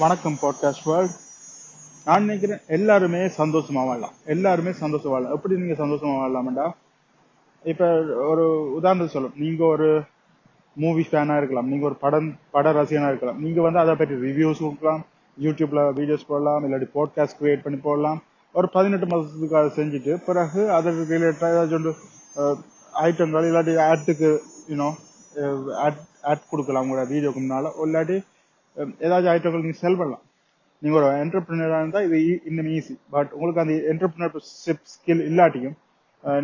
வணக்கம் podcast world நான் நினைக்கிறேன் எல்லாருமே சந்தோஷமா வாழலாம். எல்லாருமே சந்தோஷமா வாழலாம். எப்படி நீங்க சந்தோஷமா வாழலாம்டா? இப்ப ஒரு உதாரணத்தை சொல்லும் நீங்க ஒரு மூவி ஃபேனா இருக்கலாம். நீங்க ஒரு படம் பட ரசிகனா இருக்கலாம். நீங்க வந்து அதை பற்றி ரிவ்யூஸ் கொடுக்கலாம். யூடியூப்ல வீடியோஸ் போடலாம். இல்லாட்டி பாட்காஸ்ட் கிரியேட் பண்ணி போடலாம். ஒரு பதினெட்டு மாதத்துக்கு அதை செஞ்சுட்டு பிறகு அதற்கு ரிலேட்டடாக ஏதாச்சும் ஐட்டங்கள் இல்லாட்டி ஆட்டுக்கு யூனோ ஆட் ஆட் கொடுக்கலாம் உங்களோட வீடியோக்கு முன்னால. இல்லாட்டி ஏதாச்சும் ஐட்டங்கள் நீங்க செல் பண்ணலாம். நீங்க ஒரு என்டர்பிரினரா இருந்தா இது e-, இன்னும் ஈஸி பட் உங்களுக்கு அந்த என்டர்பிரினர்ஷிப் ஸ்கில் இல்லாட்டியும்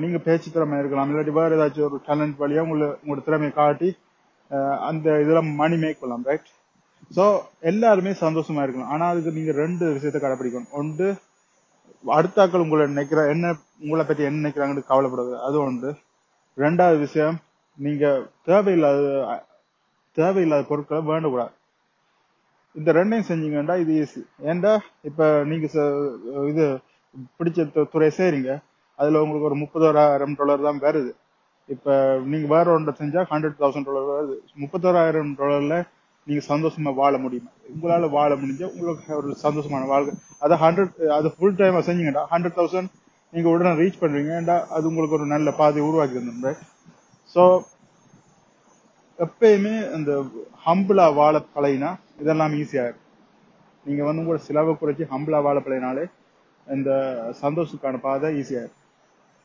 நீங்க பேச்சு திறமை இருக்கலாம். இல்லாட்டி வேற ஏதாச்சும் ஒரு டேலண்ட் வழியா உங்களை உங்களோட திறமையை காட்டி அந்த இதுல மணி மேக் பண்ணலாம் ரைட் சோ எல்லாருமே சந்தோஷமா இருக்கணும் ஆனா அதுக்கு நீங்க ரெண்டு விஷயத்தை கடைபிடிக்கணும் ஒன்று அடுத்தாக்கள் உங்களை நினைக்கிற என்ன உங்களை பத்தி என்ன நினைக்கிறாங்கன்னு கவலைப்படுது. அது ஒன்று. ரெண்டாவது விஷயம் நீங்க தேவையில்லாத தேவையில்லாத பொருட்களை வேண்டக்கூடாது. இந்த ரெண்டையும் செஞ்சீங்கன்னா இது ஈஸி ஏன்டா இப்ப நீங்க ச- இது பிடிச்ச து- துறை செய்றீங்க அதுல உங்களுக்கு ஒரு முப்பதோராயிரம் டாலர் தான் வருது. இப்ப நீங்க வேற ஒன்றை செஞ்சா ஹண்ட்ரட் தௌசண்ட் டாலர் வருது. முப்பத்தோராயிரம் டாலர்ல நீங்க சந்தோஷமா வாழ முடியும்? உங்களால வாழ முடிஞ்சா உங்களுக்கு ஒரு சந்தோஷமான வாழ்க்கை. அதை ஹண்ட்ரட் அது ஃபுல் டைம் செஞ்சீங்கடா ஹண்ட்ரட் தௌசண்ட் நீங்க உடனே ரீச் பண்றீங்கடா அது உங்களுக்கு ஒரு நல்ல பாதை உருவாக்கி தந்துடும் ரைட் ஸோ எப்பயுமே அந்த ஹம்பிளா வாழ பழகினா இதெல்லாம் ஈஸியா இருக்கும் நீங்க வந்து உங்களோட செலவை குறைச்சி ஹம்பிளா வாழ பழகினாலே இந்த சந்தோஷத்துக்கான பாதை ஈஸியா இருக்கும்